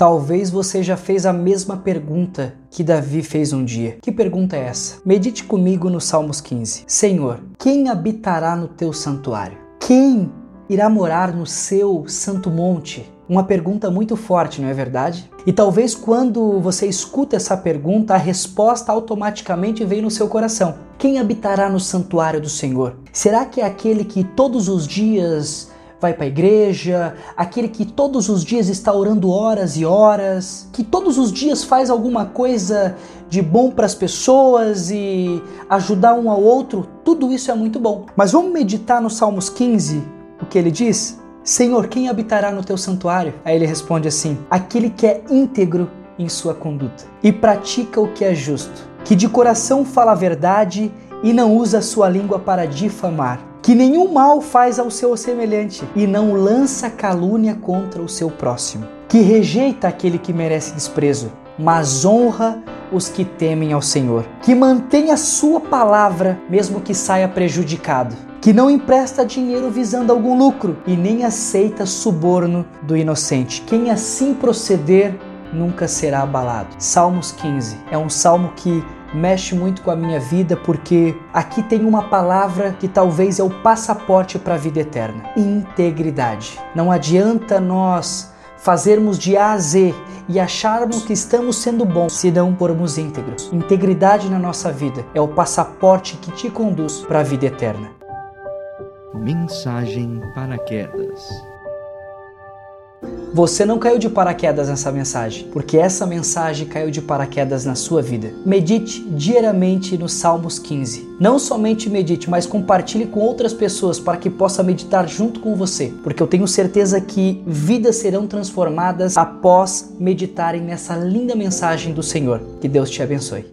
Talvez você já fez a mesma pergunta que Davi fez um dia. Que pergunta é essa? Medite comigo no Salmos 15. Senhor, quem habitará no teu santuário? Quem irá morar no seu santo monte? Uma pergunta muito forte, não é verdade? E talvez quando você escuta essa pergunta, a resposta automaticamente vem no seu coração. Quem habitará no santuário do Senhor? Será que é aquele que todos os dias vai para a igreja, aquele que todos os dias está orando horas e horas, que todos os dias faz alguma coisa de bom para as pessoas e ajudar um ao outro, tudo isso é muito bom. Mas vamos meditar no Salmos 15, o que ele diz? Senhor, quem habitará no teu santuário? Aí ele responde assim: aquele que é íntegro em sua conduta e pratica o que é justo, que de coração fala a verdade e não usa sua língua para difamar, que nenhum mal faz ao seu semelhante e não lança calúnia contra o seu próximo, que rejeita aquele que merece desprezo, mas honra os que temem ao Senhor, que mantém a sua palavra mesmo que saia prejudicado que não empresta dinheiro visando algum lucro e nem aceita suborno do inocente. Quem assim proceder nunca será abalado. Salmos 15 é um salmo que mexe muito com a minha vida porque aqui tem uma palavra que talvez é o passaporte para a vida eterna: integridade. Não adianta nós fazermos de A a Z e acharmos que estamos sendo bons se não formos íntegros. Integridade na nossa vida é o passaporte que te conduz para a vida eterna. Mensagem Paraquedas. Você não caiu de paraquedas nessa mensagem, porque essa mensagem caiu de paraquedas na sua vida. Medite diariamente no Salmos 15. Não somente medite, mas compartilhe com outras pessoas para que possa meditar junto com você, porque eu tenho certeza que vidas serão transformadas após meditarem nessa linda mensagem do Senhor. Que Deus te abençoe.